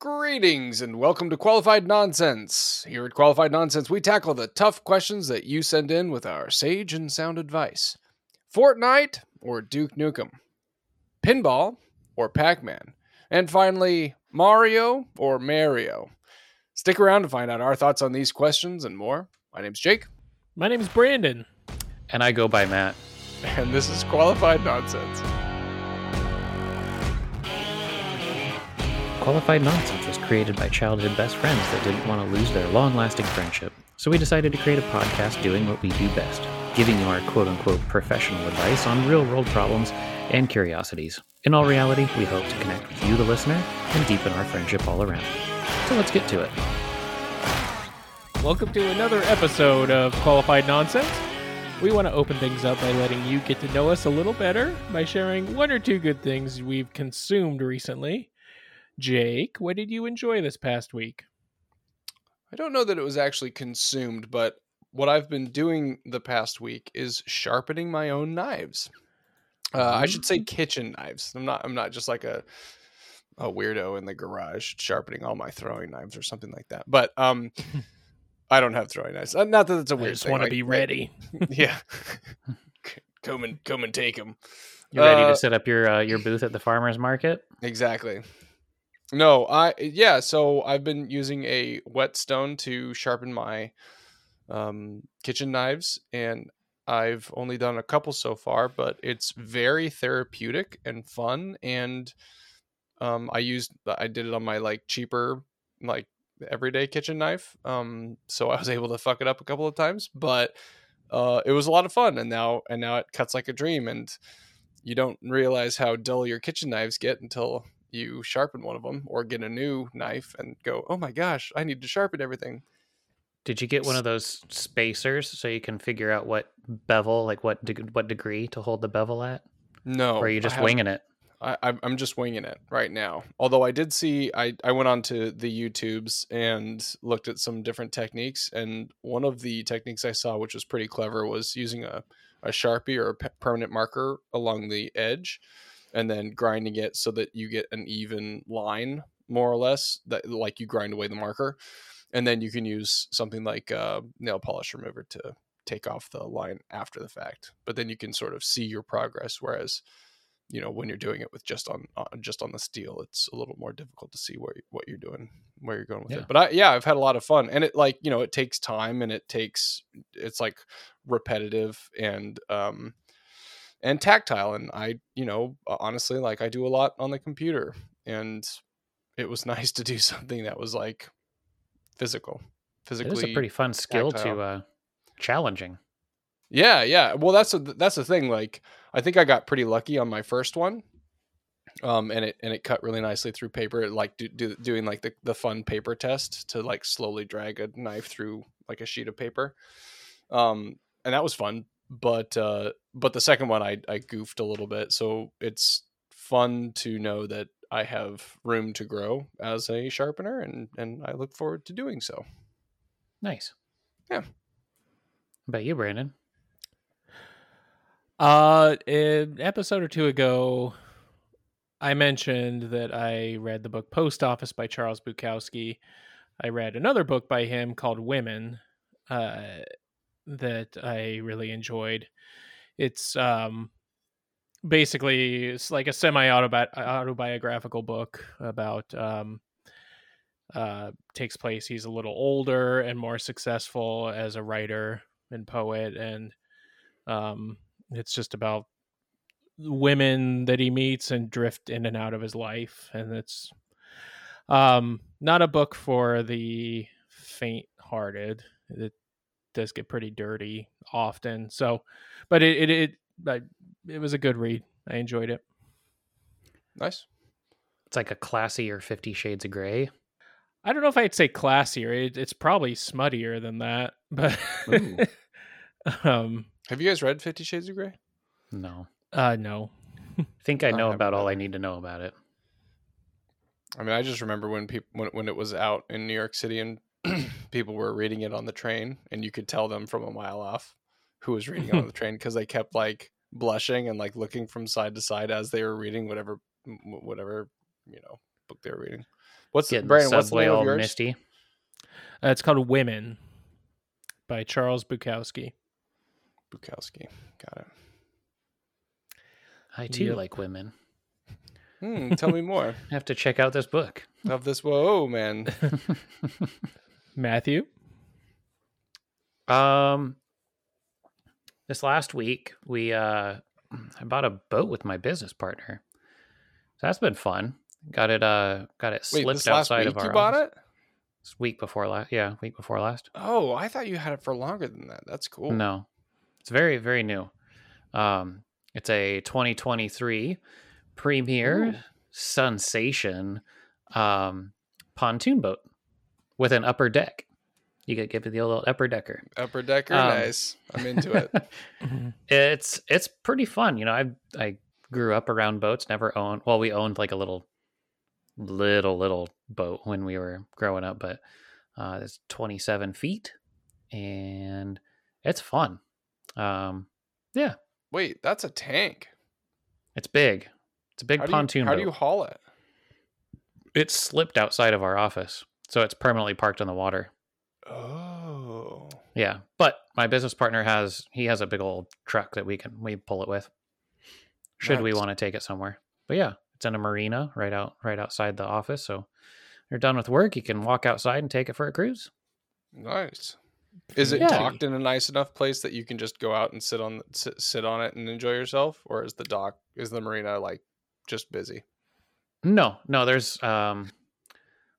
Greetings and welcome to Qualified Nonsense. Here at Qualified Nonsense, we tackle the tough questions that you send in with our sage and sound advice. Fortnite or Duke Nukem? Pinball or Pac Man? And finally, Mario or Mario? Stick around to find out our thoughts on these questions and more. My name's Jake, My name's Brandon. And I go by Matt. and this is Qualified Nonsense. Qualified Nonsense was created by childhood best friends that didn't want to lose their long lasting friendship. So we decided to create a podcast doing what we do best giving you our quote unquote professional advice on real world problems and curiosities. In all reality, we hope to connect with you, the listener, and deepen our friendship all around. So let's get to it. Welcome to another episode of Qualified Nonsense. We want to open things up by letting you get to know us a little better by sharing one or two good things we've consumed recently. Jake, what did you enjoy this past week? I don't know that it was actually consumed, but what I've been doing the past week is sharpening my own knives. Uh, I should say kitchen knives. I'm not. I'm not just like a a weirdo in the garage sharpening all my throwing knives or something like that. But um, I don't have throwing knives. Uh, Not that it's a I weird. just want to like- be ready. yeah. come and come and take them. You ready Uh, to set up your uh, your booth at the farmer's market? Exactly. No, I yeah, so I've been using a whetstone to sharpen my um, kitchen knives and I've only done a couple so far, but it's very therapeutic and fun and um, I used I did it on my like cheaper like everyday kitchen knife. Um, so I was able to fuck it up a couple of times, but uh, it was a lot of fun and now and now it cuts like a dream and you don't realize how dull your kitchen knives get until you sharpen one of them or get a new knife and go, "Oh my gosh, I need to sharpen everything." Did you get one of those spacers so you can figure out what bevel, like what deg- what degree to hold the bevel at? No, or are you just winging it? I, I'm I'm just winging it right now. Although I did see, I I went on to the YouTubes and looked at some different techniques, and one of the techniques I saw, which was pretty clever, was using a a sharpie or a permanent marker along the edge, and then grinding it so that you get an even line, more or less, that like you grind away the marker, and then you can use something like uh, nail polish remover to take off the line after the fact. But then you can sort of see your progress, whereas you know when you're doing it with just on, on just on the steel it's a little more difficult to see where you- what you're doing where you're going with Yeah. it but i yeah i've had a lot of fun and it like you know it takes time and it takes it's like repetitive and um and tactile and i you know honestly like i do a lot on the computer and it was nice to do something that was like physical It physically is a pretty fun skill tactile. to uh, challenging. yeah, yeah. Well, that's a, that's the thing. Like, I think I got pretty lucky on my first one, um, and it and it cut really nicely through paper. Like do, do, doing like the the fun paper test to like slowly drag a knife through like a sheet of paper, um, and that was fun. But uh, but the second one I I goofed a little bit, so it's fun to know that I have room to grow as a sharpener, and and I look forward to doing so. Nice. Yeah. How about you, Brandon? Uh, an episode or two ago, I mentioned that I read the book Post Office by Charles Bukowski. I read another book by him called Women uh, that I really enjoyed. It's um, basically it's like a semi autobiographical book about um, uh, takes place. He's a little older and more successful as a writer and poet, and um, it's just about women that he meets and drift in and out of his life and it's um not a book for the faint hearted it does get pretty dirty often so but it it it, but it was a good read i enjoyed it Nice. It's like a classier Fifty Shades of Grey. i don't know if i'd say classier it, it's probably smuttier than that but um Have you guys read Fifty Shades of Grey? No, uh no I think I I know haven't about all I need to know about it. I mean, I just remember when people when, when it was out in New York City and people were reading it on the train, and you could tell them from a mile off who was reading it on the train because they kept like blushing and like looking from side to side as they were reading whatever whatever you know book they were reading. What's Getting Brandon? the What's the subway name of all yours? misty. Uh, it's called Women by Charles Bukowski. Bukowski. Got it. I too Yep. like women. Hmm, tell me more I have to check out this book. of this. Whoa, man. Matthew. Um, this last week we uh, I bought a boat with my business partner. So that's been fun. Got it. Uh, got it Wait, slipped this last outside week of our. you bought office. it? This week before last. Yeah, week before last. Oh, I thought you had it for longer than that. That's cool. No, it's very very new. Um, it's a 2023 premier Ooh. Sunsation um, pontoon boat with an upper deck. You get give it the old upper decker. Upper decker, Um, nice. I'm into it. it's it's pretty fun. You know, I I grew up around boats. Never owned. Well, we owned like a little, little little boat when we were growing up, but uh, it's 27 feet, and it's fun. Um, yeah, Wait, that's a tank. it's big. It's a big how do pontoon You, how boat. do you haul it? It slipped outside of our office, so it's permanently parked on the water. Oh, Yeah, but my business partner has he has a big old truck that we can we pull it with. Should we want to take it somewhere? But yeah, it's in a marina right out right outside the office. So you're done with work, you can walk outside and take it for a cruise. nice. Is it Yeah. docked in a nice enough place that you can just go out and sit on sit, sit on it and enjoy yourself, or is the dock is the marina like just busy? No, no, there's um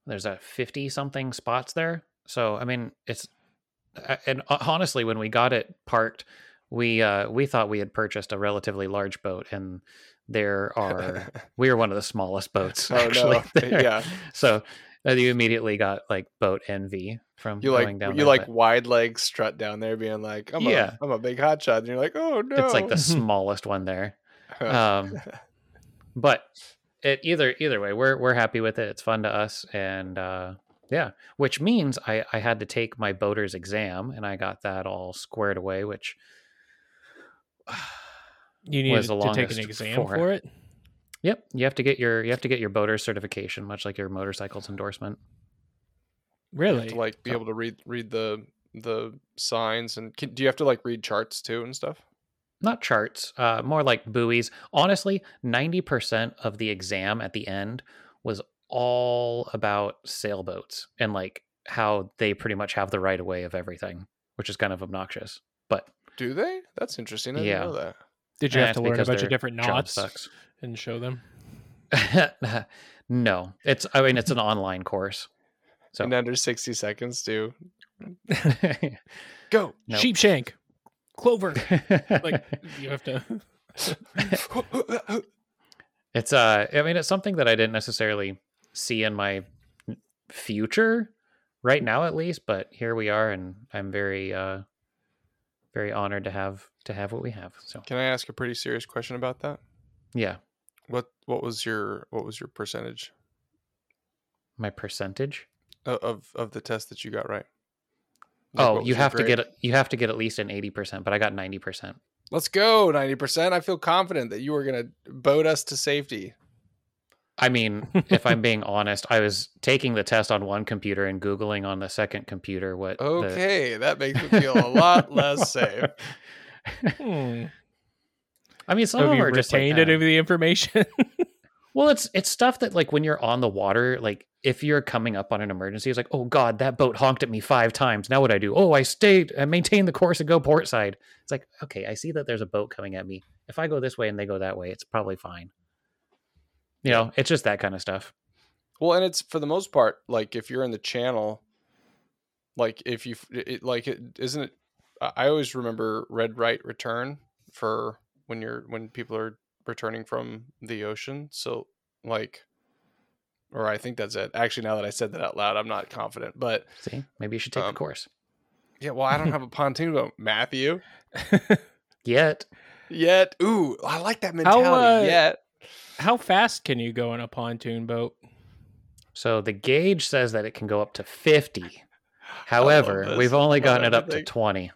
there's a 50 something spots there. So I mean, it's and honestly when we got it parked, we uh we thought we had purchased a relatively large boat and there are we are one of the smallest boats Oh, actually. no. there. Yeah. So uh, you immediately got like boat envy from You like going down you there, like but wide leg strut down there, being like, "I'm Yeah. a I'm a big hotshot," and you're like, "Oh no!" it's like the smallest one there. Um, but it either either way, we're we're happy with it. It's fun to us, and uh, yeah, which means I I had to take my boater's exam, and I got that all squared away, which You need to take an exam for it. for it. Yep, you have to get your you have to get your boater's certification, much like your motorcycle's endorsement. Really? to like be So- able to read read the the signs and can, do you have to like read charts too and stuff? Not charts, uh, more like buoys. Honestly, ninety percent of the exam at the end was all about sailboats and like how they pretty much have the right of way of everything, which is kind of obnoxious. But Do they? That's interesting. I Yeah. didn't know that. Did you eh, have to learn a bunch of different knots sucks. and show them? no, it's I mean it's an online course. So In under sixty seconds, too. Go. Nope. Sheepshank, clover. like you have to. it's uh I mean it's something that I didn't necessarily see in my future right now at least, but here we are and I'm very uh very honored to have to have what we have. So Can I ask a pretty serious question about that? yeah, What what was your what was your percentage my percentage. of of, of the test that you got right? Like, Oh, you have to get you have to get at least an 80%, but I got 90%. Let's go ninety percent. I feel confident that you were gonna boat us to safety. I mean, if I'm being honest, I was taking the test on one computer and googling on the second computer what the- Okay, that makes me feel a lot less safe. Hmm. I mean, some Have of them you are just like, retained any of the information? Well, it's it's stuff that like when you're on the water, like if you're coming up on an emergency, it's like, oh god, that boat honked at me five times. Now what do I do? Oh, I stayed, I maintained the course and go port side. It's like, okay, I see that there's a boat coming at me. If I go this way and they go that way, it's probably fine. You know, it's just that kind of stuff. Well, and it's for the most part like if you're in the channel, like if you it, like it isn't it. I always remember red right return for when you're when people are returning from the ocean. So like, or I think that's it. Actually, now that I said that out loud, I'm not confident. But See, maybe you should take Um, the course. yeah, well, I don't have a pontoon boat, Matthew. Yet, Yet, ooh, I like that mentality. uh, Yet, How fast can you go in a pontoon boat? so the gauge says that it can go up to fifty. However, we've only gotten it up to twenty,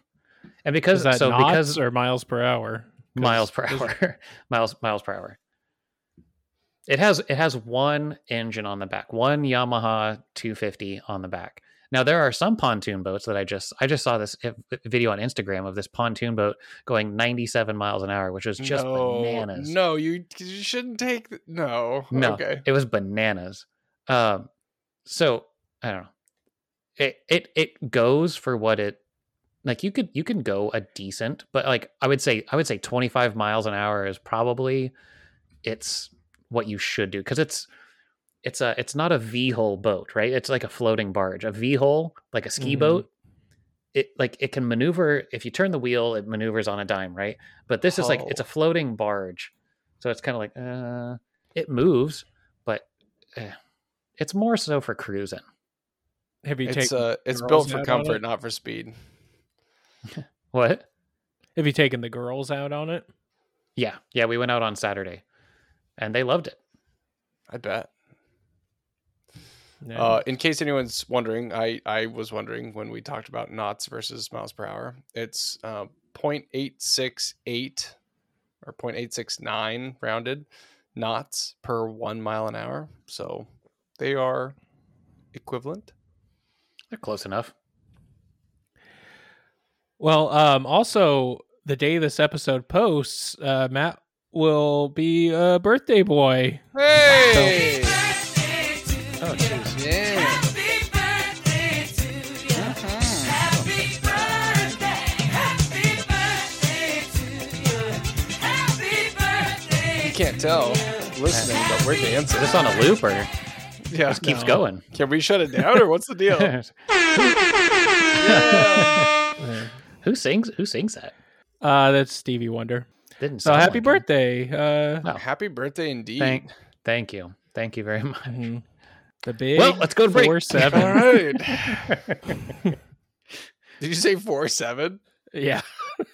and because Is that so knots because or miles per hour? miles per hour, miles miles per hour. It has it has one engine on the back, one Yamaha 250 on the back. Now there are some pontoon boats that I just I just saw this video on Instagram of this pontoon boat going 97 miles an hour, which was just no, bananas. No, you you shouldn't take th- no. No, Okay. it was bananas. Um, so I don't know. It it it goes for what it like. You could you can go a decent, but like I would say I would say 25 miles an hour is probably it's what you should do because it's it's a it's not a V hull boat, right? It's like a floating barge. A V hull, like a ski Mhm. boat, it like it can maneuver. If you turn the wheel, it maneuvers on a dime, right? But this is like it's a Oh. floating barge, so it's kind of like uh, it moves, but eh, it's more so for cruising. Have you It's taken uh it's built for comfort, not for speed. What? Have you taken the girls out on it? Yeah, yeah. We went out on Saturday, and they loved it. I bet. No. Uh, in case anyone's wondering, I, I was wondering when we talked about knots versus miles per hour. It's uh, 0.868 or 0.869 rounded knots per one mile an hour. So they are equivalent. They're close enough. Well, um, also the day this episode posts, uh, Matt will be a birthday boy. Hey! Oh, jeez. Yeah. Happy birthday to you Happy birthday. Happy birthday to you. Happy birthday. can't tell listening, but we're dancing. Is this on a loop or Yeah. just keeps No. going? Can we shut it down or what's the deal? Who sings? Who sings that? Uh, that's Stevie Wonder. Didn't. So happy like him. birthday. Uh, Oh. Happy birthday indeed. Thank, thank you, thank you very much. mhm. The big Well, let's go to break. four All seven. right. Did you say four seven? yeah.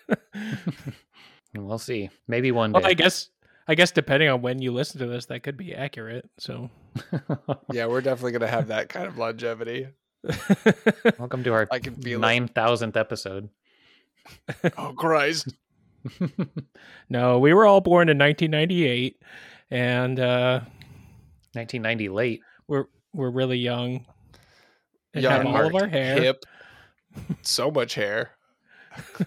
we'll see. Maybe one day. Well, I guess I guess depending on when you listen to this, that could be accurate. So Yeah, we're definitely gonna have that kind of longevity. Welcome to our I can feel it. nine thousandth episode. Oh Christ! no, we were all born in 1998, and uh, 1990 late. we're we're really young. And Young, have all of our hair, hip, so much hair,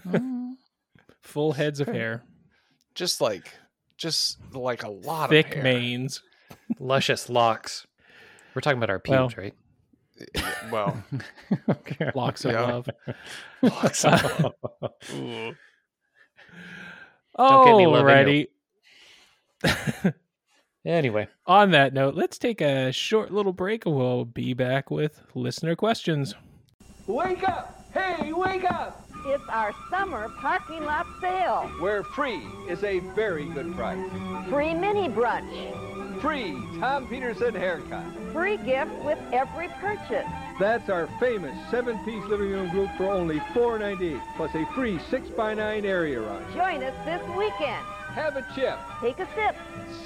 full heads of hair, just like, just like a lot thick of thick manes. Luscious locks. We're talking about our Well, right? Well, okay. Locks of Yeah. love. Locks of- Ooh. Don't get Alrighty. Oh, anyway, On that note, let's take a short little break and we'll be back with listener questions. Wake up! Hey, wake up! It's our summer parking lot sale. Where free is a very good price. Free mini brunch. Free Tom Peterson haircut. Free gift with every purchase. That's our famous seven-piece living room group for only $4.98, plus a free 6x9 area run. Join us this weekend. Have a chip, Take a sip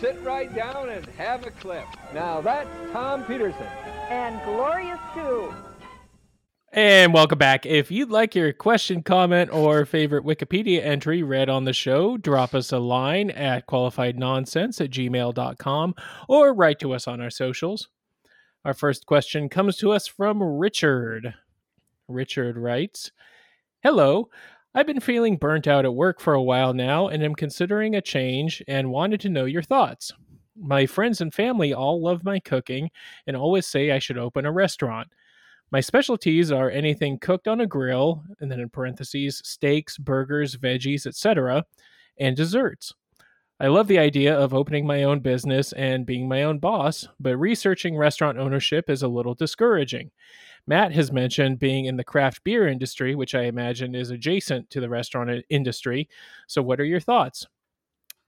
sit right down, and have a clip. Now that's Tom Peterson. and glorious too. And welcome back. If you'd like your question, comment, or favorite Wikipedia entry read on the show, drop us a line at qualifiednonsense at gmail.com or write to us on our socials. Our first question comes to us from Richard. Richard writes Hello, I've been feeling burnt out at work for a while now and am considering a change and wanted to know your thoughts. My friends and family all love my cooking and always say I should open a restaurant. My specialties are anything cooked on a grill, and then in parentheses, steaks, burgers, veggies, etc., and desserts. I love the idea of opening my own business and being my own boss, but researching restaurant ownership is a little discouraging. Matt has mentioned being in the craft beer industry, which I imagine is adjacent to the restaurant industry. So, what are your thoughts?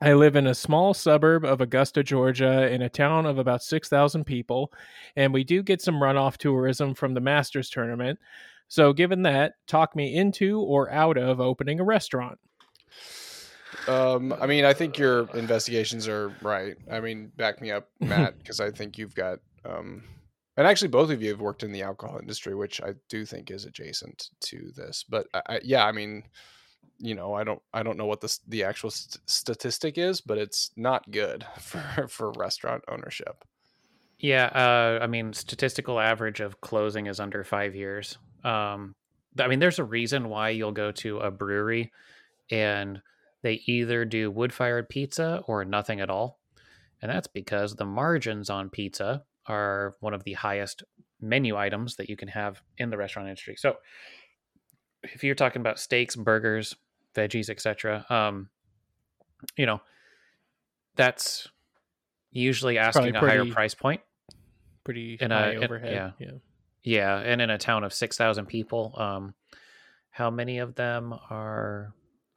I live in a small suburb of Augusta, Georgia, in a town of about 6,000 people, and we do get some runoff tourism from the Masters tournament. So, given that, talk me into or out of opening a restaurant. Um, I mean, I think your investigations are right. I mean, back me up, Matt, because I think you've got, um, and actually both of you have worked in the alcohol industry, which I do think is adjacent to this. But I, I, yeah, I mean, you know i don't i don't know what the the actual st- statistic is but it's not good for for restaurant ownership Yeah, uh, I mean, statistical average of closing is under five years. Um, I mean, there's a reason why you'll go to a brewery and they either do wood fired pizza or nothing at all. And that's because the margins on pizza are one of the highest menu items that you can have in the restaurant industry. So if you're talking about steaks, burgers, veggies, etc., um, you know, that's usually asking a higher price point. Pretty In a- high in- overhead. yeah. yeah. Yeah, and in a town of six thousand people, um, how many of them are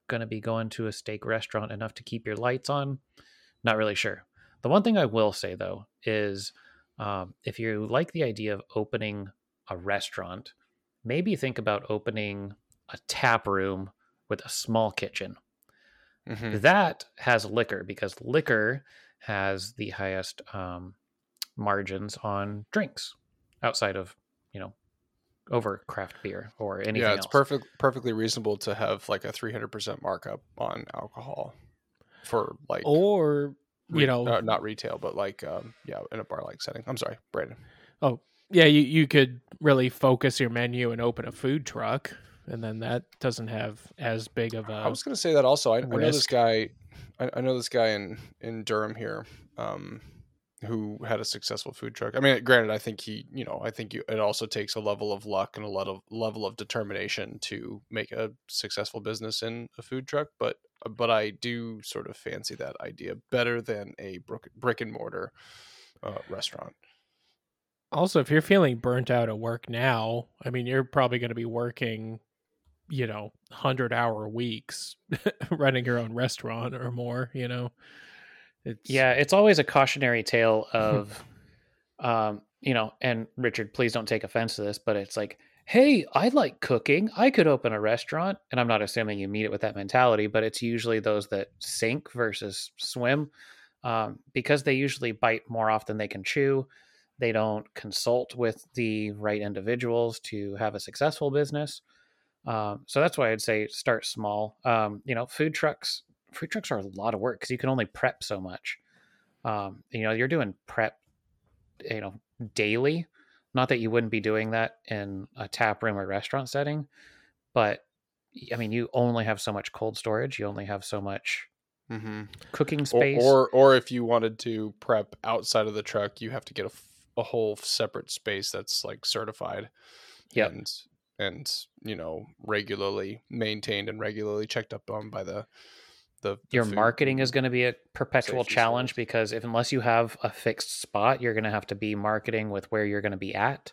going to be going to a steak restaurant enough to keep your lights on? Not really sure. The one thing I will say though is, um, if you like the idea of opening a restaurant, maybe think about opening a tap room with a small kitchen. Mhm. That has liquor because liquor has the highest um, margins on drinks outside of you know over craft beer or anything yeah it's else. perfect perfectly reasonable to have like a 300% markup on alcohol for like Or re- you know, uh, not retail but like um yeah in a bar like setting i'm sorry brandon Oh yeah, you, you could really focus your menu and open a food truck, and then that doesn't have as big of a. I was going to say that also. I, I know this guy. I, I know this guy in in Durham here, um, who had a successful food truck. I mean, granted, I think he, you know, I think you, it also takes a level of luck and a lot of level of determination to make a successful business in a food truck. But but I do sort of fancy that idea better than a brick, brick and mortar uh, restaurant. Also, if you're feeling burnt out at work now, I mean, you're probably going to be working, you know, hundred hour weeks, running your own restaurant or more. You know, it's Yeah, it's always a cautionary tale of, um, you know, and Richard, please don't take offense to this, but it's like, hey, I like cooking. I could open a restaurant. And I'm not assuming you meet it with that mentality, but it's usually those that sink versus swim um, because they usually bite more off than they can chew. They don't consult with the right individuals to have a successful business. Um, so that's why I'd say start small. Um, you know, food trucks, food trucks are a lot of work because you can only prep so much. Um, you know, you're doing prep, you know, daily. Not that you wouldn't be doing that in a tap room or restaurant setting, but I mean, you only have so much cold storage. You only have so much Mm-hmm. cooking Or, space. or or if you wanted to prep outside of the truck, you have to get a, f- a whole separate space that's like certified. Yep. and and you know regularly maintained and regularly checked up on by the the, the your food. marketing is going to be a perpetual safety challenge standards. because if unless you have a fixed spot you're going to have to be marketing with where you're going to be at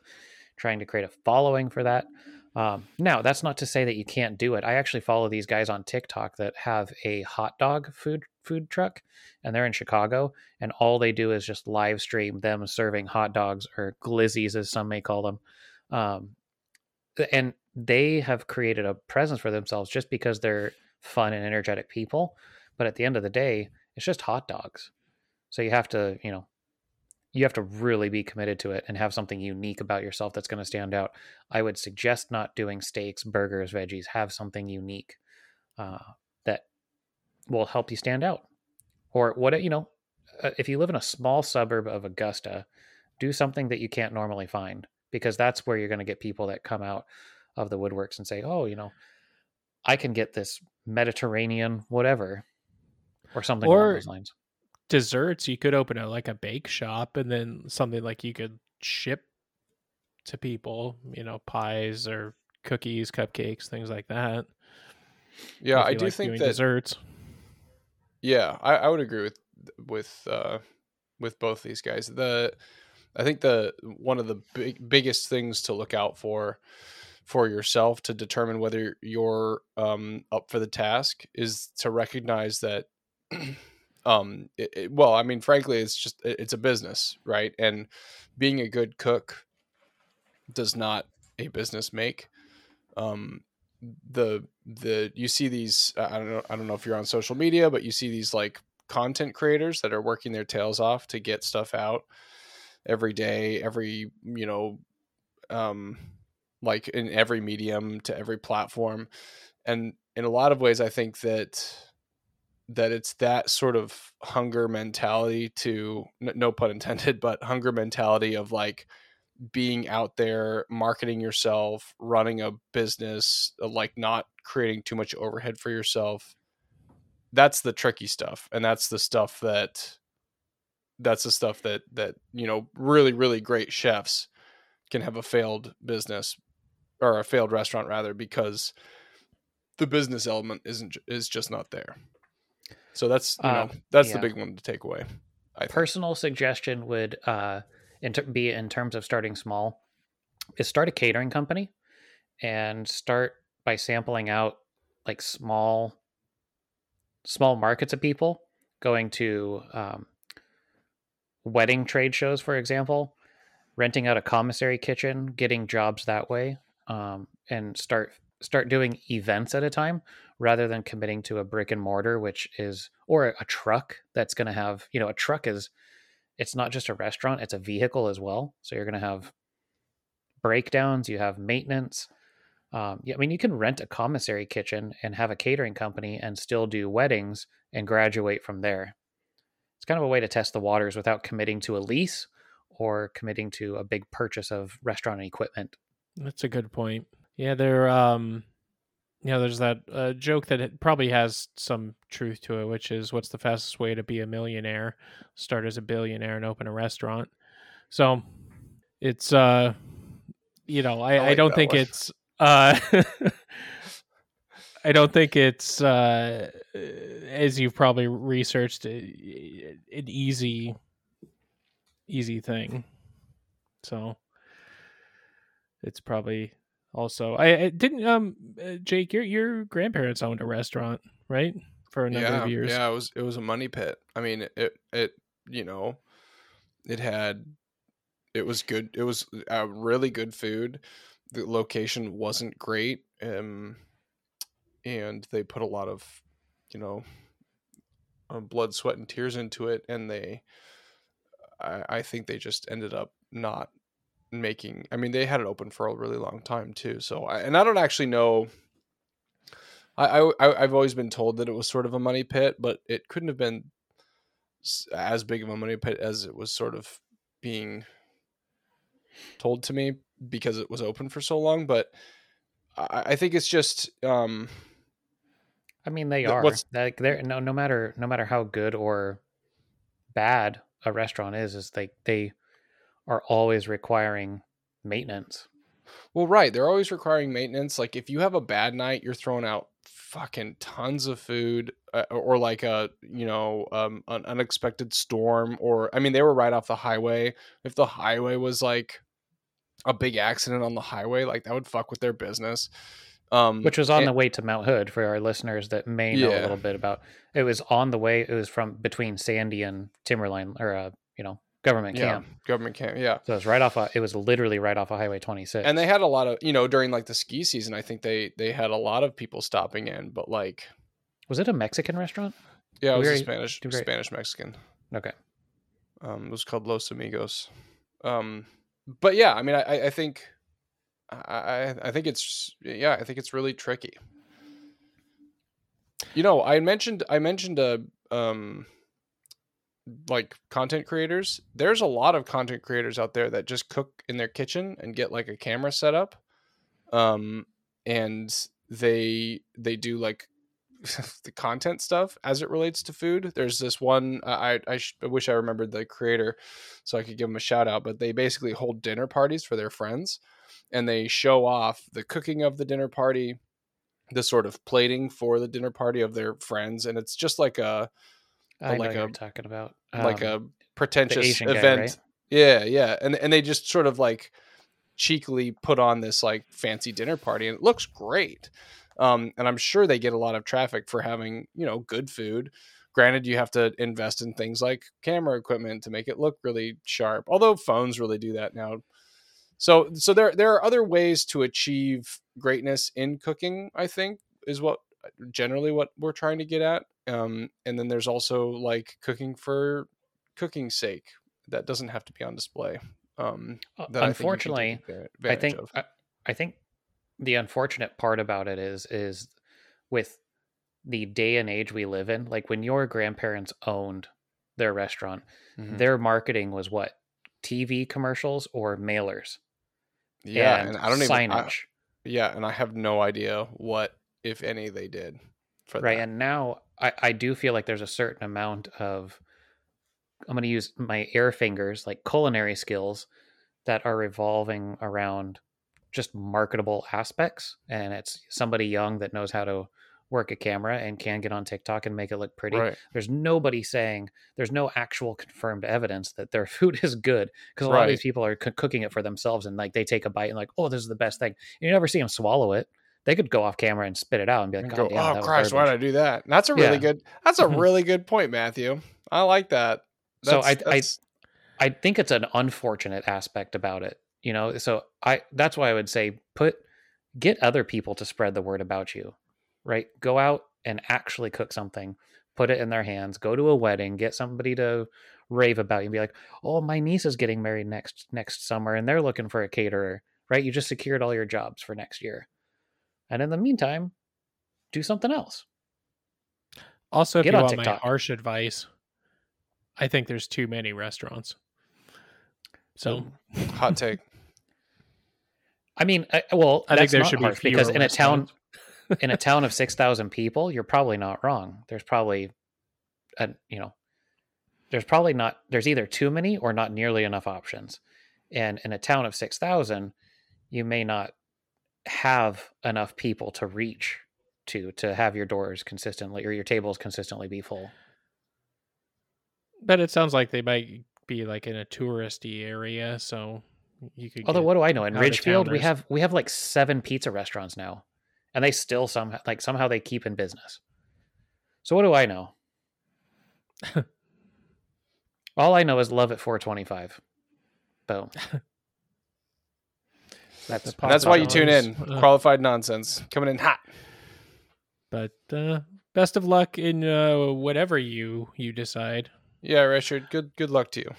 trying to create a following for that. Um, now that's not to say that you can't do it. I actually follow these guys on tiktok that have a hot dog food food truck and they're in chicago and all they do is just live stream them serving hot dogs or glizzies as some may call them. Um, and they have created a presence for themselves just because they're fun and energetic people but at the end of the day it's just hot dogs. So you have to you know you have to really be committed to it and have something unique about yourself that's going to stand out. I would suggest not doing steaks burgers veggies. Have something unique uh, that will help you stand out. Or what you know uh, if you live in a small suburb of augusta do something that you can't normally find because that's where you're going to get people that come out of the woodworks and say oh you know i can get this mediterranean whatever or something along those lines desserts. You could open a like a bake shop, and then something like you could ship to people. You know, pies or cookies, cupcakes, things like that. Yeah, I do like think that. desserts. Yeah, I, I would agree with with uh, with both these guys. The I think the one of the big biggest things to look out for for yourself to determine whether you're um, up for the task is to recognize that. um it, it- well i mean frankly it's just it- it's a business right and being a good cook does not a business make um the the you see these i don't know i don't know if you're on social media but you see these like content creators that are working their tails off to get stuff out every day every you know um like in every medium to every platform and in a lot of ways, I think that that it's that sort of hunger mentality to no pun intended, but hunger mentality of like being out there marketing yourself running a business uh, like not creating too much overhead for yourself that's the tricky stuff and that's the stuff that that's the stuff that that you know really really great chefs can have a failed business or a failed restaurant rather because the business element isn't is just not there so that's you know Uh, that's yeah. the big one to take away I think. personal suggestion would uh in ter- be in terms of starting small is start a catering company and start by sampling out like small small markets of people going to um, wedding trade shows for example renting out a commissary kitchen getting jobs that way um, and start start doing events at a time rather than committing to a brick and mortar which is or a truck that's going to have you know a truck is it's not just a restaurant it's a vehicle as well so you're going to have breakdowns you have maintenance um, yeah, I mean, you can rent a commissary kitchen and have a catering company and still do weddings and graduate from there. It's kind of a way to test the waters without committing to a lease or committing to a big purchase of restaurant equipment. That's a good point. Yeah, there. Um, you know, there's that uh, joke that it probably has some truth to it, which is, "What's the fastest way to be a millionaire? Start as a billionaire and open a restaurant." So, it's uh, you know, I, I I, don't think one. it's uh, I don't think it's uh, as you've probably researched, an easy, easy thing. So it's probably also I, I didn't um uh, Jake your your grandparents owned a restaurant right for a number yeah, of years. Yeah, it was it was a money pit. I mean, it it you know, it had it was good. It was uh, really good food. The location wasn't great, um, and they put a lot of you know uh, blood, sweat, and tears into it, and they. I, I think they just ended up not making. I mean, they had it open for a really long time too. So, I, and I don't actually know. I, I I've always been told that it was sort of a money pit, but it couldn't have been as big of a money pit as it was sort of being told to me because it was open for so long. But I, I think it's just um, I mean, they are what's- like they're no no matter no matter how good or bad a restaurant is, is like they are always requiring maintenance. well, right. They're always requiring maintenance. Like if you have a bad night, you're throwing out fucking tons of food, uh, or like a you know um, an unexpected storm, or I mean they were right off the highway. If the highway was like a big accident on the highway, like that would fuck with their business. Um, which was on and- the way to Mount Hood for our listeners that may know a little bit about. It was on the way. It was from between Sandy and Timberline, or uh, you know, government yeah, camp. government camp, yeah. So it was right off. A, it was literally right off of Highway 26. and they had a lot of you know during like the ski season i think they they had a lot of people stopping in but like was it a Mexican restaurant? yeah it was a spanish spanish mexican Okay. um it was called los amigos um but yeah i mean i I- think i i i think it's yeah i think it's really tricky you know i mentioned i mentioned a um like content creators there's a lot of content creators out there that just cook in their kitchen and get like a camera set up um and they they do like the content stuff as it relates to food. There's this one i I, I, sh- I wish i remembered the creator so i could give them a shout out but they basically hold dinner parties for their friends and they show off the cooking of the dinner party the sort of plating for the dinner party of their friends and it's just like a I know like a- talking about. like Um, a pretentious Asian guy, event right? yeah yeah and and they just sort of like cheekily put on this like fancy dinner party and it looks great um and i'm sure they get a lot of traffic for having you know good food granted you have to invest in things like camera equipment to make it look really sharp although phones really do that now so so there there are other ways to achieve greatness in cooking i think is what generally what we're trying to get at um and then there's also like cooking for cooking's sake that doesn't have to be on display um Uh, that I think you can take unfortunately, I think. I, I think the unfortunate part about it is is with the day and age we live in, like when your grandparents owned their restaurant, Mhm. their marketing was what? TV commercials or mailers? yeah, and and I don't even. I- signage. yeah, and I have no idea what, if any, they did for right that. and now I, I do feel like there's a certain amount of i'm going to use my air fingers like culinary skills that are revolving around just marketable aspects and it's somebody young that knows how to work a camera and can get on tiktok and make it look pretty Right. there's nobody saying there's no actual confirmed evidence that their food is good because a lot of these people are coo- cooking it for themselves and like they take a bite and like oh this is the best thing you never see them swallow it they could go off camera and spit it out and be like And God go, damn, oh Christ, why did I do that? And that's a really Yeah. good. That's a Mhm. really good point, Matthew. I like that. So That's- I- I- that's- I think it's an unfortunate aspect about it. You know, so I that's why I would say put get other people to spread the word about you. Right? Go out and actually cook something, put it in their hands, go to a wedding, get somebody to rave about you and be like, "Oh, my niece is getting married next next summer and they're looking for a caterer." Right? You just secured all your jobs for next year. And in the meantime, do something else. Also, if Get you on want my harsh advice, I think there's too many restaurants. So hot take. I mean, I, well, I think there not should be harsh because in a town in a town of 6,000 people, you're probably not wrong. There's probably, a, you know, there's probably not, there's either too many or not nearly enough options. And in a town of 6,000, you may not have enough people to reach to, to have your doors consistently or your tables consistently be full. but it sounds like they might be like in a touristy area, so you could. Although, what do I know? In Ridgefield, we have, we have like seven pizza restaurants now and they still somehow, like somehow they keep in business. So what do I know? All I know is love at 425. Boom. That's And that's why you tune in. Uh. Qualified nonsense coming in hot. But uh, best of luck in uh, whatever you you decide. Yeah, Richard. Good good luck to you.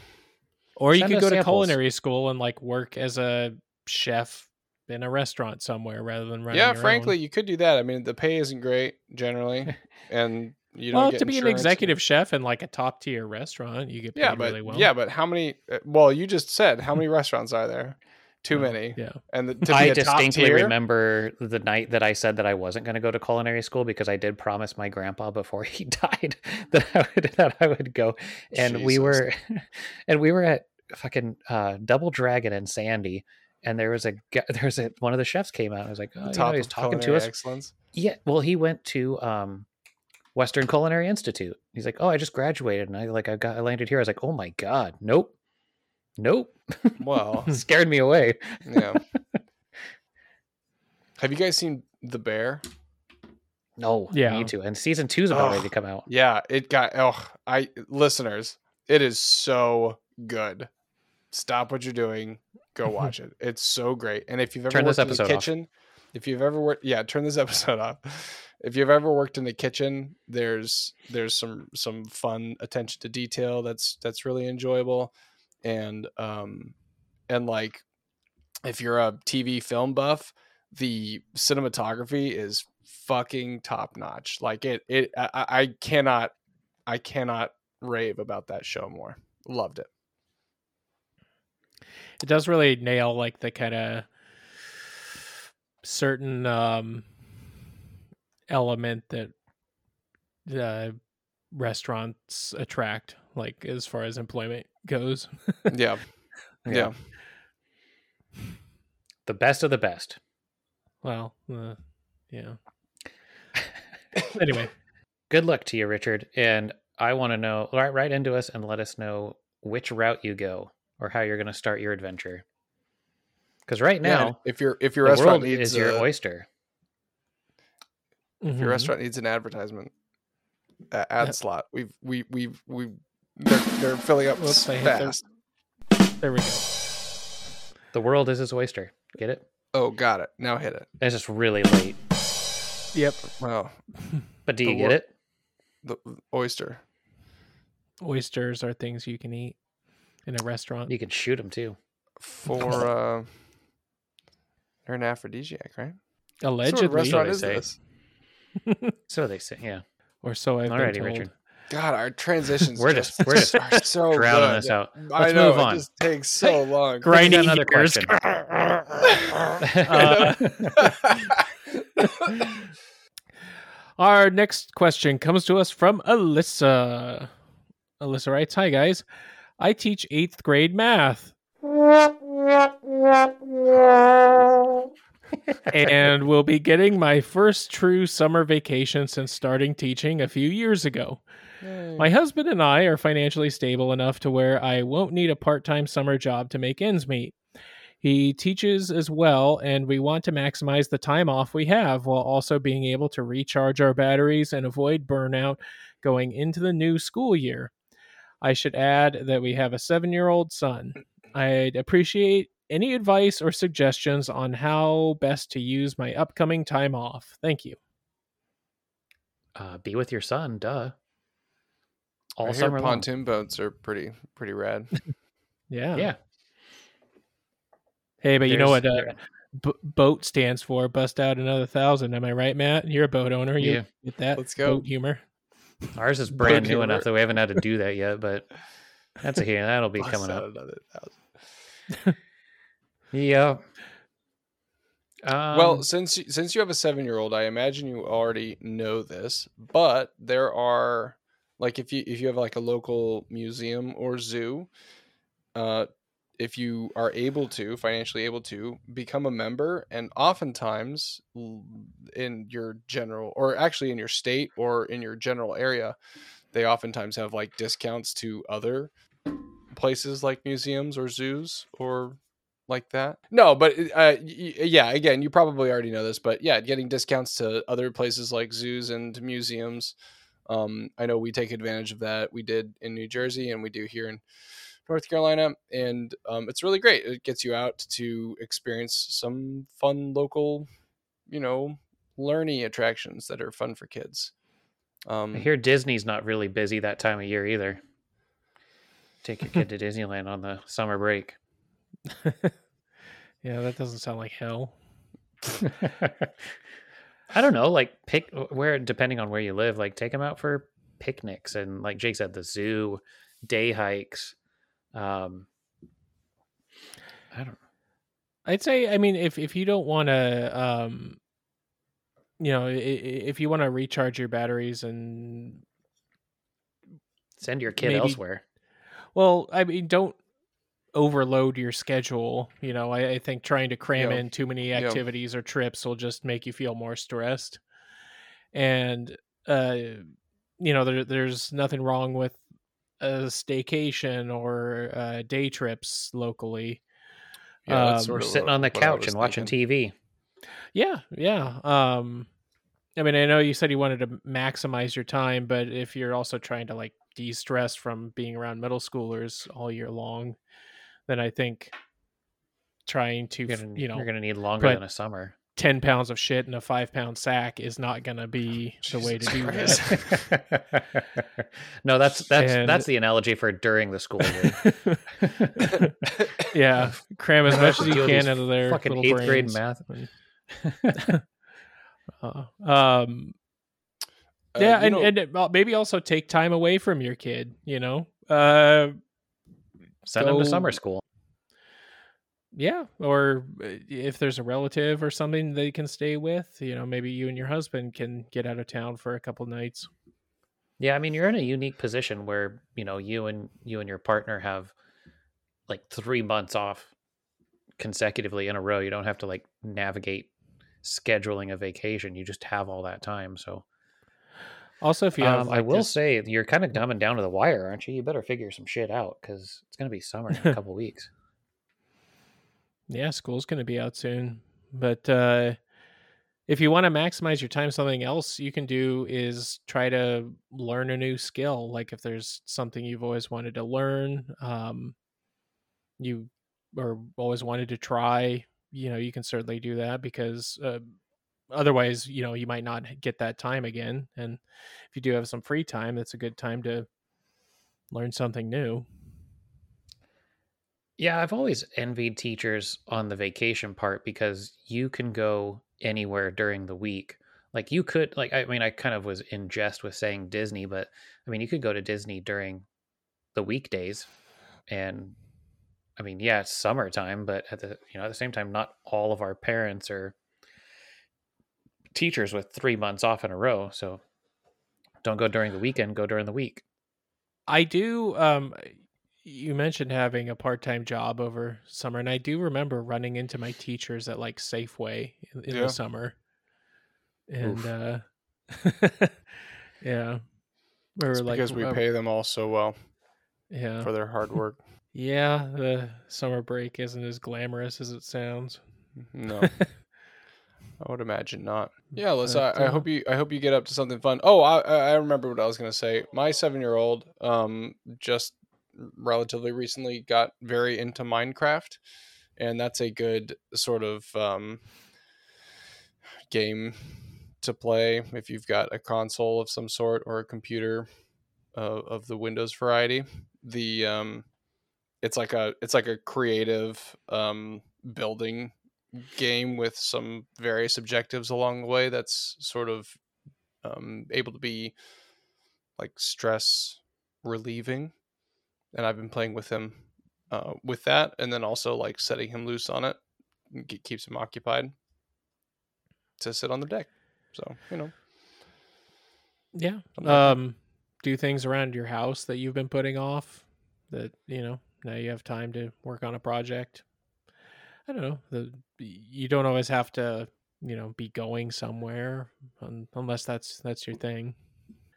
Or you Send could us go to culinary school and like work as a chef in a restaurant somewhere rather than running. yeah, your frankly, own. you could do that. I mean, the pay isn't great generally, and you don't well, get to be an insurance. executive chef in like a top tier restaurant, you get paid Yeah, but really well. yeah, but how many? uh, Well, you just said how many restaurants are there? Too Well, many. Yeah, And the, to be I a distinctly tier, remember the night that I said that I wasn't going to go to culinary school because I did promise my grandpa before he died that I would that I would go, and we were, and we were at fucking uh, Double Dragon and Sandy, and there was a gu- there was a one of the chefs came out. and was like, oh, you know, he's talking to us. Excellence. Yeah, well, he went to um, Western Culinary Institute. He's like, "Oh, I just graduated, and I like I got I landed here." I was like, "Oh my god, nope, nope," Well, scared me away. yeah. Have you guys seen The Bear? No, Yeah. need to. And season two's about ready to come out. Yeah, it got. Oh, I listeners, it is so good. Stop what you're doing. Go watch it. It's so great. And if you've ever Turn this worked in the episode off. kitchen, if you've ever worked, yeah, turn this episode off. If you've ever worked in the kitchen, there's there's some some fun attention to detail that's that's really enjoyable, and um, and like if you're a TV film buff, the cinematography is fucking top notch. Like it, it, I, I cannot, I cannot rave about that show more. Loved it. it does really nail like the kind of certain um element that the restaurants attract like as far as employment goes Yeah, yeah. The best of the best. well uh, yeah anyway Good luck to you, Richard. And I want to know right right into us and let us know which route you go or how you're going to start your adventure. Because right Yeah, now, if your if your restaurant needs is your oyster. if your Mhm. restaurant needs an advertisement uh, ad slot, we've we we we they're, they're filling up Whoops, I hit the- fast. there we go The world is his oyster. Get it? Oh, got it. Now hit it. It's just really late. yep Wow, But do The you wor- get it? the oyster. oysters are things you can eat in a restaurant You can shoot them too. for uh they're an aphrodisiac, right? So what allegedly restaurant they is say. this? So they say, yeah. or so I've Alrighty, been told. Richard. God, our transitions We're just, just- we're just are so Drowning good. us out. I Let's know move on. it just takes so long. Grinding another gears. question. Uh, Our next question comes to us from Alyssa. Alyssa writes, "Hi guys, I teach eighth grade math." and will be getting my first true summer vacation since starting teaching a few years ago. My husband and I are financially stable enough to where I won't need a part time summer job to make ends meet. He teaches as well, and we want to maximize the time off we have while also being able to recharge our batteries and avoid burnout going into the new school year. I should add that we have a seven year old son. I'd appreciate any advice or suggestions on how best to use my upcoming time off. Thank you. uh, be with your son, duh. All I hear summer long. pontoon boats are pretty pretty rad. Yeah. Yeah. Hey, but you know what uh, b- boat stands for? Bust out another thousand. Am I right, Matt? You're a boat owner. You Yeah. get that? Let's go. Boat humor. Ours is brand new humor. enough that we haven't had to do that yet, but that's a here. That'll be Bust coming out up. another thousand. Yeah. Um, well, since since you have a seven year old, I imagine you already know this, but there are like if you if you have like a local museum or zoo, uh, if you are able to financially able to become a member, and oftentimes in your general or actually in your state or in your general area, they oftentimes have like discounts to other places like museums or zoos or like that. No, but uh, y- yeah, again, you probably already know this, but yeah, getting discounts to other places like zoos and museums. Um, I know we take advantage of that. We did in New Jersey, and we do here in North Carolina, and um, it's really great. It gets you out to experience some fun local, you know, learning attractions that are fun for kids. Um, I hear Disney's not really busy that time of year either. Take your kid to Disneyland on the summer break. Yeah, that doesn't sound like hell. I don't know, like pick where depending on where you live, like take them out for picnics and like Jake said, the zoo, day hikes. Um, I don't. I'd say, I mean, if if you don't want to, um, you know, if you want to recharge your batteries and Send your kid Maybe- elsewhere. Well, I mean, don't overload your schedule. You know, I, I think trying to cram Yeah. in too many Yeah. activities or trips will just make you feel more stressed. And, uh, you know, there, there's nothing wrong with a staycation or uh, day trips locally. yeah, um, sort We're sitting on the couch and watching thinking. TV. Yeah, yeah. Um, I mean, I know you said you wanted to maximize your time, but if you're also trying to like de-stress from being around middle schoolers all year long, then I think trying to, You're gonna, you know, you're gonna need longer than a summer. 10 pounds of shit in a five pound sack is not going to be the way to do Christ. that. no, that's that's And- that's the analogy for during the school year. yeah, cram as much as you can out of their fucking little eighth grade math. Uh, um, Uh, yeah, you and, know- and maybe also take time away from your kid. You know, uh, Send them to summer school. yeah, or uh, if there's a relative or something they can stay with, you know, maybe you and your husband can get out of town for a couple nights. Yeah, I mean you're in a unique position where you know you and you and your partner have like three months off consecutively in a row. You don't have to like navigate scheduling a vacation. You just have all that time. So Also, if you have, um, I will say you're kind of dumbing down to the wire, aren't you? You better figure some shit out because it's gonna be summer in a couple weeks. yeah, school's going to be out soon. But uh, if you want to maximize your time, something else you can do is try to learn a new skill. Like if there's something you've always wanted to learn, um, you or always wanted to try, you know, you can certainly do that because uh, otherwise, you know, you might not get that time again. And if you do have some free time, it's a good time to learn something new. Yeah, I've always envied teachers on the vacation part because you can go anywhere during the week like you could like I mean I kind of was in jest with saying Disney, but I mean you could go to Disney during the weekdays and I mean, yeah, it's summertime, but at the you know, at the same time not all of our parents are teachers with 3 months off in a row, so don't go during the weekend, go during the week. I do. Um, you mentioned having a part-time job over summer, and I do remember running into my teachers at like Safeway in, in Yeah. the summer, and Oof. uh, yeah, we were It's like, because we uh, pay them all so well yeah, for their hard work. yeah. The summer break isn't as glamorous as it sounds. No, I would imagine not. Yeah, But, I, I uh, hope you I hope you get up to something fun. Oh, I I I remember what I was gonna say. My seven year old um just relatively recently got very into Minecraft, and that's a good sort of um game to play if you've got a console of some sort or a computer uh, of the Windows variety. The um, it's like a it's like a creative um building game with some various objectives along the way that's sort of um, able to be like stress relieving and i've been playing with him uh, with that and then also like setting him loose on it It keeps him occupied to sit on the deck so you know Yeah. Something like that. Um, do things around your house that you've been putting off that, you know, now you have time to work on a project. I don't know. The you don't always have to, you know, be going somewhere un, unless that's that's your thing.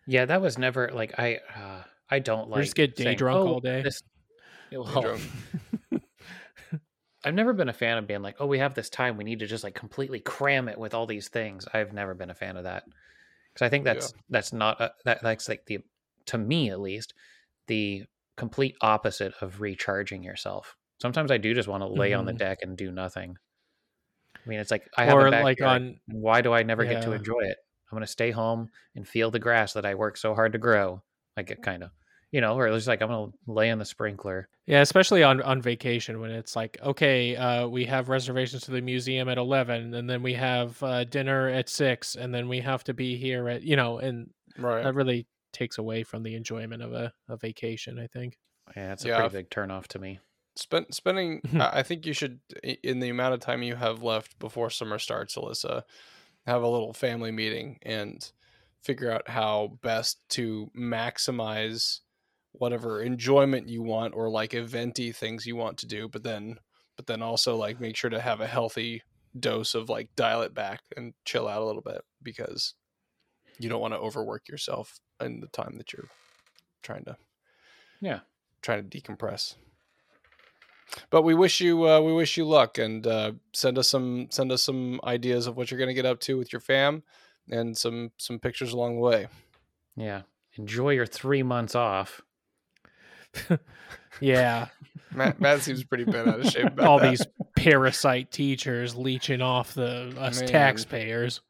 Yeah, that was never like I uh, I don't Or like just get day saying, drunk "Oh, all day." this- Well. I've never been a fan of being like, oh, we have this time, we need to just like completely cram it with all these things. I've never been a fan of that because I think Yeah. that's that's not a, that that's like the to me at least the complete opposite of recharging yourself. Sometimes I do just want to lay on the Mhm. deck and do nothing. I mean, it's like I have or a like backyard. on Why do I never get to enjoy it? I'm gonna stay home and feel the grass that I work so hard to grow. Like it kind of, you know, or it's like I'm gonna lay in the sprinkler. Yeah, especially on on vacation when it's like, okay, uh, we have reservations to the museum at eleven, and then we have uh, dinner at six, and then we have to be here at you know, and right that really takes away from the enjoyment of a, a vacation. I think. Yeah, it's a Yeah. pretty big turnoff to me. Spend, spending i think you should in the amount of time you have left before summer starts alyssa have a little family meeting and figure out how best to maximize whatever enjoyment you want or like eventy things you want to do but then but then also like make sure to have a healthy dose of like dial it back and chill out a little bit because you don't want to overwork yourself in the time that you're trying to Yeah. trying to decompress but we wish you uh, we wish you luck and uh, send us some send us some ideas of what you're going to get up to with your fam and some some pictures along the way Yeah, enjoy your three months off. Yeah, matt, matt seems pretty bent out of shape about all that. these parasite teachers leeching off the us Man. taxpayers.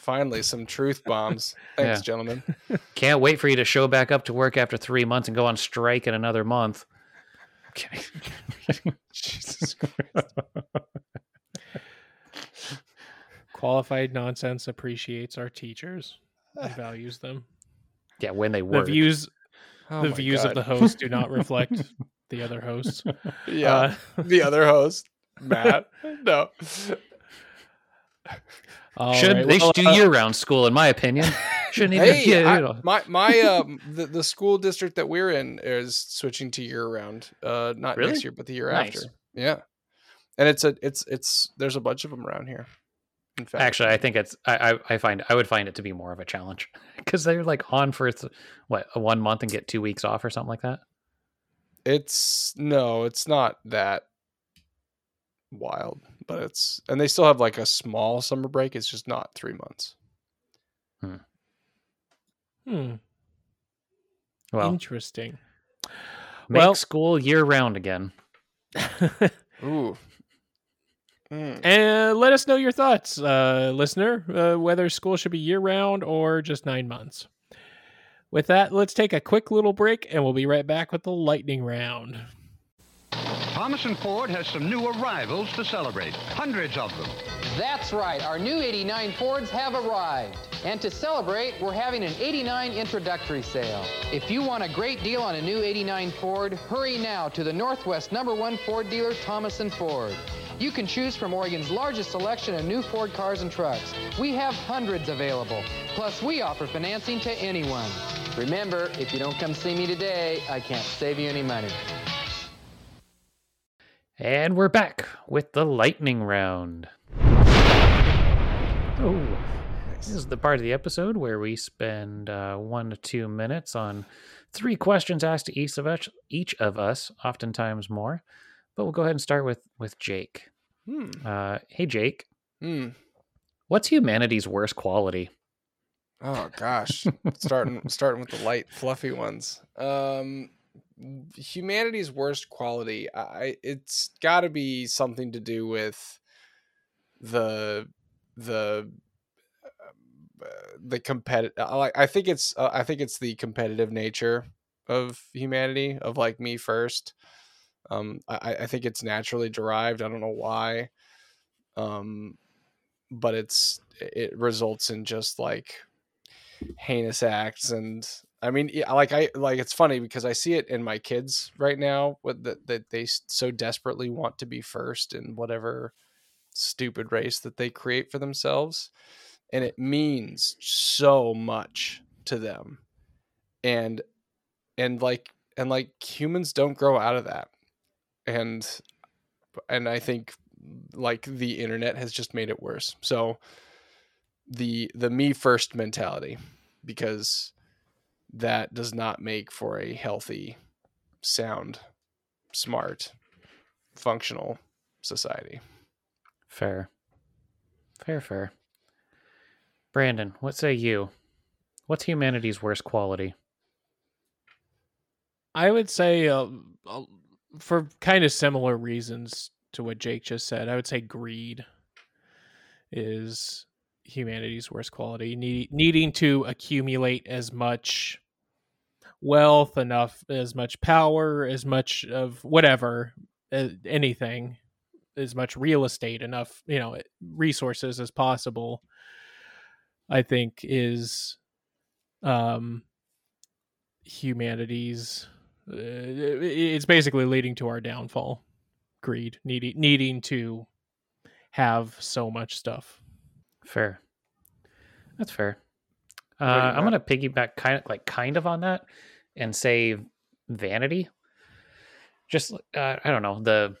finally some truth bombs thanks Yeah. gentlemen Can't wait for you to show back up to work after three months and go on strike in another month. Okay. jesus Christ. Qualified nonsense appreciates our teachers and values them. yeah, when they The views Oh the views God. of the host do not reflect the other hosts. yeah Uh, the other host matt no all Should right, they well, should do uh, year-round school, in my opinion. Shouldn't even. hey yeah, I- you know. my my um, the, the school district that we're in is switching to year round uh not Really? next year but the year Nice. after yeah and it's a it's it's there's a bunch of them around here in fact Actually, I think it's. I, I I find I would find it to be more of a challenge because they're like on for what a one month and get two weeks off or something like that. It's no, it's not that wild, but it's and they still have like a small summer break. It's just not three months. hmm, Well, interesting. make well- school year round again. Ooh. Mm. and let us know your thoughts, uh, listener, uh, whether school should be year round or just nine months. With that, let's take a quick little break and we'll be right back with the lightning round. Thomas Ford has some new arrivals to celebrate. Hundreds of them. That's right, our new 89 Fords have arrived. And to celebrate, we're having an 89 introductory sale. If you want a great deal on a new 89 Ford, hurry now to the Northwest number one Ford dealer, Thomas Ford. You can choose from Oregon's largest selection of new Ford cars and trucks. We have hundreds available. Plus, we offer financing to anyone. Remember, if you don't come see me today, I can't save you any money. And we're back with the lightning round. Oh, this is the part of the episode where we spend uh, one to two minutes on three questions asked to each of us, each of us, oftentimes more. But we'll go ahead and start with with Jake. Hmm. Uh, hey, Jake, Hmm. what's humanity's worst quality? Oh gosh, starting starting with the light, fluffy ones. Um, humanity's worst quality. I it's got to be something to do with the the uh, the competitive. Like I think it's uh, I think it's the competitive nature of humanity of like me first. Um, I I think it's naturally derived. I don't know why. Um, but it's it results in just like heinous acts and i mean like i like it's funny because i see it in my kids right now with that that they so desperately want to be first in whatever stupid race that they create for themselves and it means so much to them and and like and like humans don't grow out of that and and i think like the internet has just made it worse so the the me first mentality because that does not make for a healthy sound smart functional society Fair, fair, fair. Brandon, what say you? What's humanity's worst quality? I would say, uh, uh, for kind of similar reasons to what Jake just said, I would say greed is humanity's worst quality. Need, needing to accumulate as much wealth, enough, as much power, as much of whatever, uh, anything, as much real estate, enough, you know, resources as possible. I think is um humanity's uh, it's basically leading to our downfall greed needing needing to have so much stuff Fair. That's fair. Uh, What do you I'm gonna piggyback kind of like kind of on that and say vanity. Just uh, I don't know the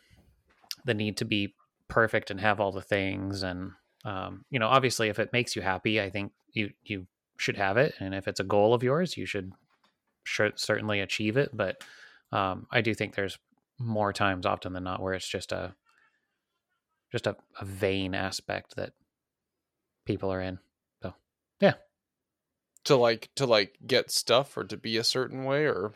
the need to be perfect and have all the things and um, you know obviously if it makes you happy, I think you you should have it, and if it's a goal of yours, you should sure, certainly achieve it. But um, I do think there's more times often than not where it's just a just a, a vain aspect that people are in. So yeah, to like to like get stuff or to be a certain way or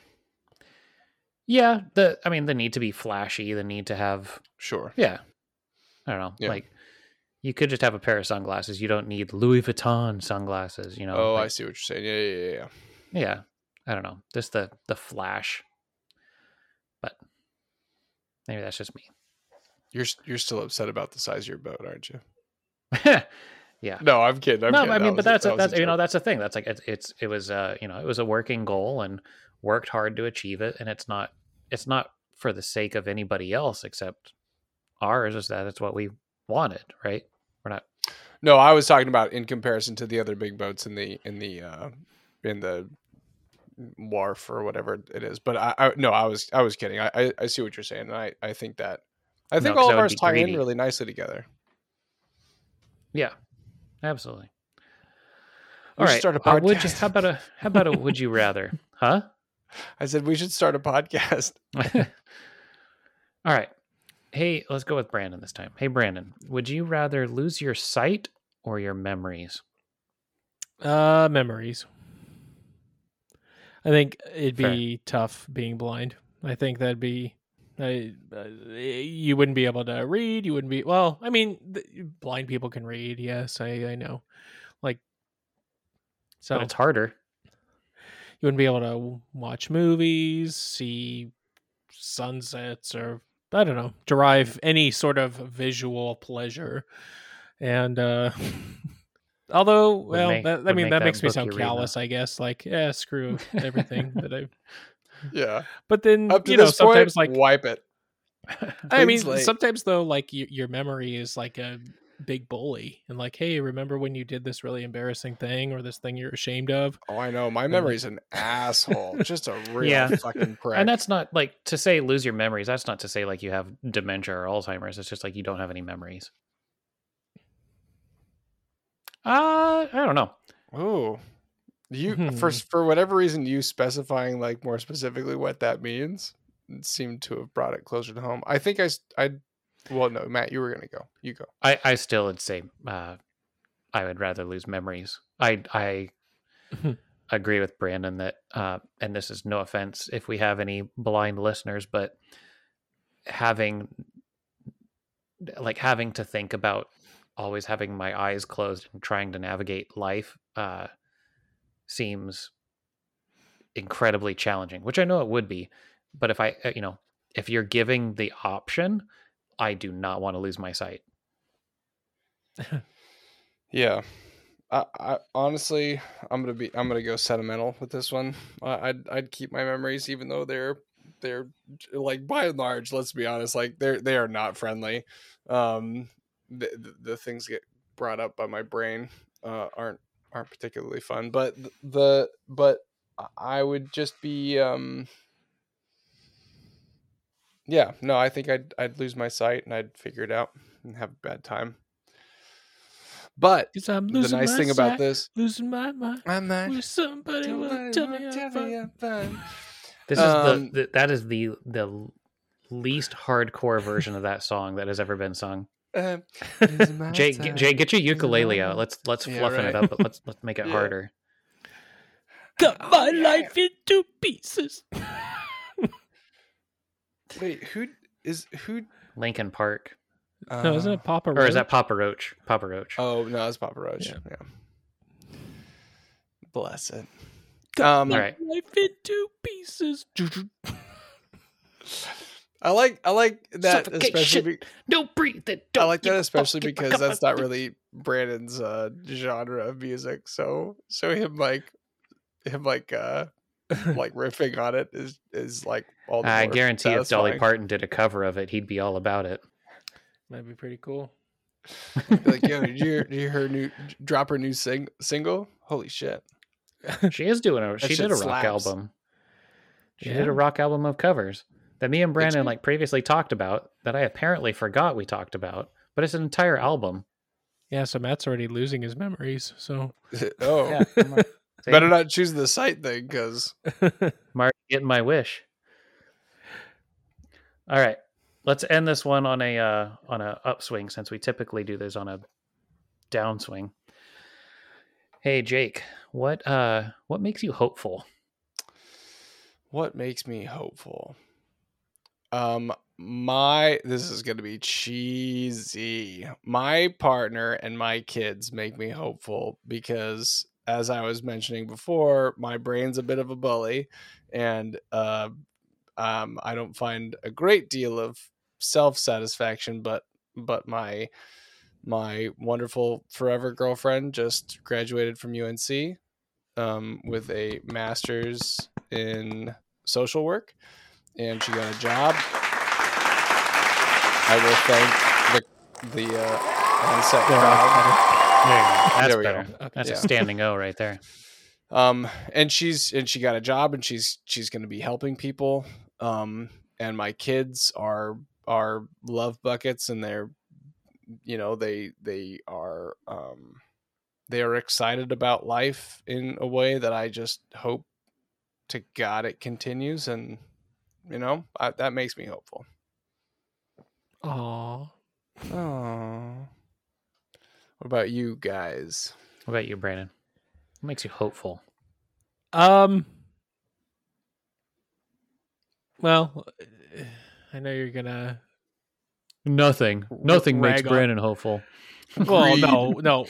yeah. The I mean the need to be flashy, the need to have sure yeah. I don't know. Yeah. Like you could just have a pair of sunglasses. You don't need Louis Vuitton sunglasses. You know. oh i see what you're saying yeah yeah yeah, yeah. yeah. I don't know. Just the the flash. But maybe that's just me. you're you're still upset about the size of your boat aren't you yeah. no i'm kidding I'm no, kidding. I mean, was but a- that's that a, was a that's you know that's the thing. That's like it's, it's it was uh you know it was a working goal and worked hard to achieve it, and it's not it's not for the sake of anybody else except ours. Is that it's what we wanted, right? We're not. no i was talking about in comparison to the other big boats in the in the uh in the wharf or whatever it is but i, I no i was i was kidding I, I i see what you're saying and i i think that i think No, all of ours tie in really nicely together Yeah, absolutely. We All should right. start a podcast. uh, would you, podcast. how about a how about a would you rather? Huh? i said we should start a podcast All right. Hey, let's go with Brandon this time. Hey, Brandon, would you rather lose your sight or your memories? uh memories i think it'd Fair. be tough being blind i think that'd be I, uh, you wouldn't be able to read you wouldn't be well i mean th- blind people can read yes i i know like so But it's harder. you wouldn't be able to watch movies, see sunsets or I don't know derive any sort of visual pleasure, and uh although well, make- that, I mean that that makes me sound callous. I guess like yeah, screw everything that I. Yeah. But then Up to you know this point, sometimes like wipe it. I mean, Clean slate. sometimes though, like y- your memory is like a big bully, and like, hey, remember when you did this really embarrassing thing or this thing you're ashamed of? Oh, I know. My memory's an asshole. Just a real Yeah. fucking prick. And that's not like to say lose your memories. That's not to say like you have dementia or Alzheimer's. It's just like you don't have any memories. Uh, I don't know. Oh, you Hmm. for for whatever reason you specifying like more specifically what that means seemed to have brought it closer to home. I think I I well no Matt you were gonna go you go. I, I still would say uh, I would rather lose memories. I I agree with Brandon that, uh, and this is no offense if we have any blind listeners, but having like having to think about always having my eyes closed and trying to navigate life uh, seems incredibly challenging, which I know it would be. But if I, uh, you know, if you're giving the option, I do not want to lose my sight. Yeah. I, I honestly I'm gonna be I'm gonna go sentimental with this one. I, I'd I'd keep my memories even though they're they're like by and large let's be honest like they're they are not friendly. Um, the the, the things get brought up by my brain uh, aren't aren't particularly fun. But the but I would just be um yeah no I think I'd I'd lose my sight and I'd figure it out and have a bad time. But I'm the nice my thing about this losing my mind. I'm not Wish somebody would tell me I'm fine. This Um, is the, the that is the the least hardcore version of that song that has ever been sung. Um, Jay, get, Jay, get your ukulele out. Let's let's Yeah, fluffen it up. But let's let's make it Yeah. harder. Cut my life into pieces. Wait, who is who? Linkin Park, no, isn't uh, it Papa? or is that Roach? Papa Roach? Papa Roach. Oh no, it's Papa Roach. Yeah. Yeah. Bless it. Cut Um, my Alright. life into pieces. I like I like that especially. Suffocation. Be, No breathe it. I don't like that especially because that's not really Brandon's uh, genre of music. So so him like him like uh like riffing on it is is like all the I more guarantee if Dolly. Parton did a cover of it, he'd be all about it. That'd be pretty cool. like yo, did you hear, did you hear her new drop her new sing single? Holy shit! She is doing a. She did a rock slaps. album. She did a rock album of covers that me and Brandon she? like previously talked about that I apparently forgot we talked about. But it's an entire album. Yeah, so Matt's already losing his memories. So oh, Yeah, like, better not choose the sight thing because I'm getting my wish. All right, let's end this one on a uh, on a upswing since we typically do this on a downswing. Hey Jake, what uh what makes you hopeful? what makes me hopeful? Um, my this is gonna be cheesy. My partner and my kids make me hopeful because, as I was mentioning before, my brain's a bit of a bully, and uh, um, I don't find a great deal of self satisfaction. But but my my wonderful forever girlfriend just graduated from UNC um, with a master's in social work, and she got a job. I will thank the the uh, onset crowd. There. That's There we better. go. That's Yeah. a standing O right there. Um, and she's and she got a job, and she's she's going to be helping people. Um, and my kids are are love buckets, and they're you know they they are um they are excited about life in a way that I just hope to God it continues, and you know I, that makes me hopeful. Aw. Oh, what about you guys? What about you, Brandon? What makes you hopeful? Um. Well, I know you're gonna. Nothing. Nothing makes on- Brandon hopeful. Well, no, no.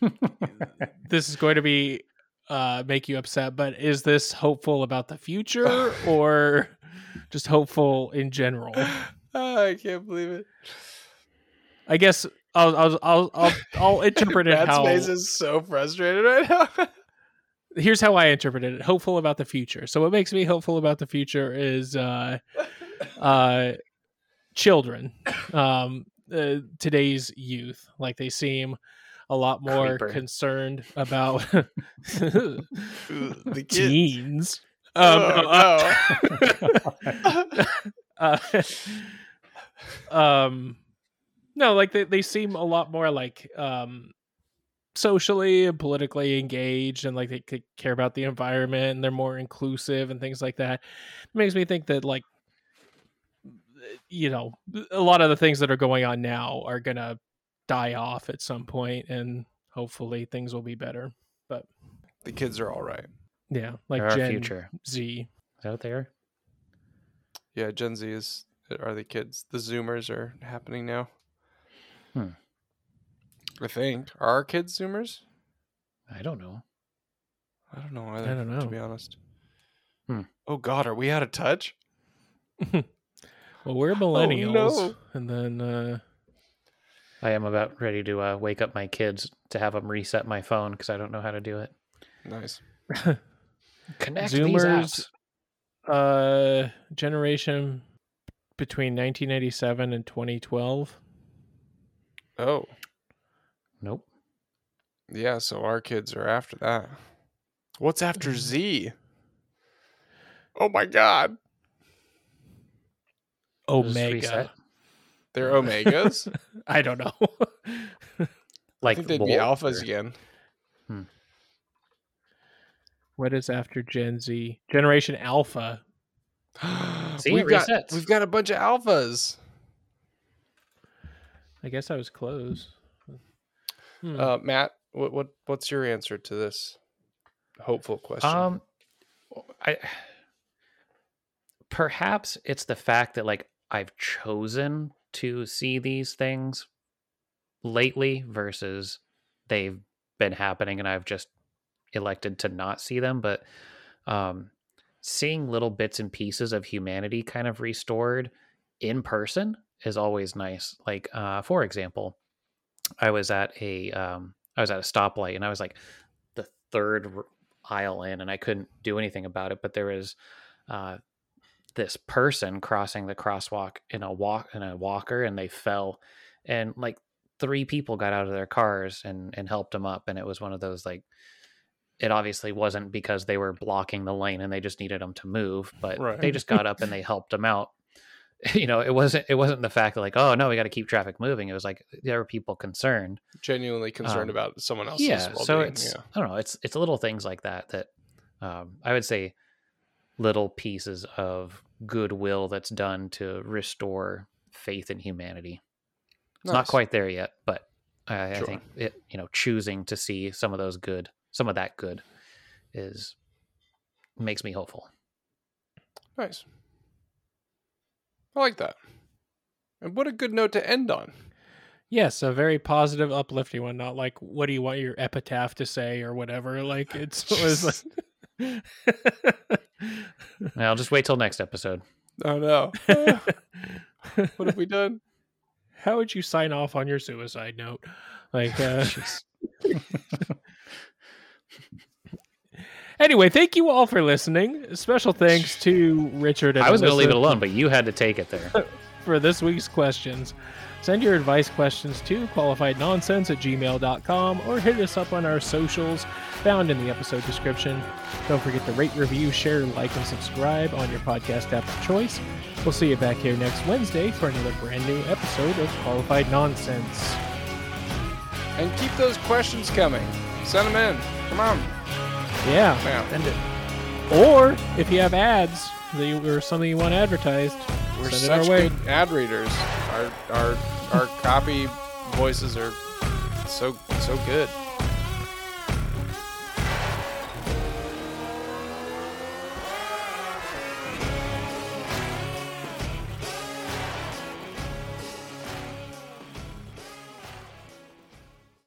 this is going to be uh make you upset, but is this hopeful about the future or just hopeful in general? Oh, I can't believe it. I guess I'll I'll I'll I'll, I'll interpret it how. face is so frustrated right now. Here's how I interpreted it: hopeful about the future. So what makes me hopeful about the future is uh, uh, children, um, uh, today's youth. Like they seem a lot more Creeper. concerned about the teens. Um, Oh, no, uh, uh, um no like they, they seem a lot more like um socially and politically engaged and like they could care about the environment and they're more inclusive and things like that it makes me think that like you know a lot of the things that are going on now are gonna die off at some point and hopefully things will be better but the kids are all right. Yeah like They're our gen future. z Is that what they are? Yeah, Gen Z is are the kids. The Zoomers are happening now. Hmm. I think are our kids Zoomers. I don't know. I don't know either. I don't know. to be honest. Hmm. Oh God, are we out of touch? well we're millennials no. and then uh I am about ready to uh, wake up my kids to have them reset my phone because I don't know how to do it. Nice. Connect these Zoomers, apps. uh, generation between 1997 and 2012. Oh Nope. yeah, so our kids are after that. What's after Z? Oh my God, Just Omega. they're Omegas. I don't know. I Like think they'd be alphas or- again. What is after Gen Z? Generation Alpha. See, we've got resets. we've got a bunch of alphas. I guess I was close. Hmm. Uh, Matt, what what what's your answer to this hopeful question? Um, I perhaps it's the fact that like I've chosen to see these things lately versus they've been happening and I've just elected to not see them. But um, seeing little bits and pieces of humanity kind of restored in person is always nice. Like, uh, for example, I was at a um, I was at a stoplight and I was like the third aisle in and I couldn't do anything about it. But there was uh, this person crossing the crosswalk in a walk in a walker and they fell and like three people got out of their cars and and helped them up and it was one of those like it obviously wasn't because they were blocking the lane and they just needed them to move but Right. they just got up and they helped them out you know it wasn't it wasn't the fact that like oh no we got to keep traffic moving it was like there were people concerned Genuinely concerned um, about someone else's yeah well-being. so it's yeah. i don't know it's it's little things like that that um, i would say little pieces of goodwill that's done to restore faith in humanity it's not quite there yet but I, I think it you know choosing to see some of those good some of that good is makes me hopeful nice. I like that. And what a good note to end on. yes, a very positive, uplifting one. Not like, what do you want your epitaph to say or whatever. Like it's it was like. i'll just wait till next episode Oh no. what have we done? How would you sign off on your suicide note? Like, uh, anyway, thank you all for listening. Special thanks to Richard and i was going to leave it alone but you had to take it there for this week's questions. Send your advice questions to qualifiednonsense at gmail.com or hit us up on our socials found in the episode description. Don't forget to rate, review, share, like, and subscribe on your podcast app of choice. We'll see you back here next Wednesday for another brand new episode of Qualified Nonsense. And keep those questions coming. Send them in. Come on. Yeah. Now, Send it. Or if you have ads that you, or something you want advertised, we're send it our way. good ad readers. Our our our copy voices are so so good.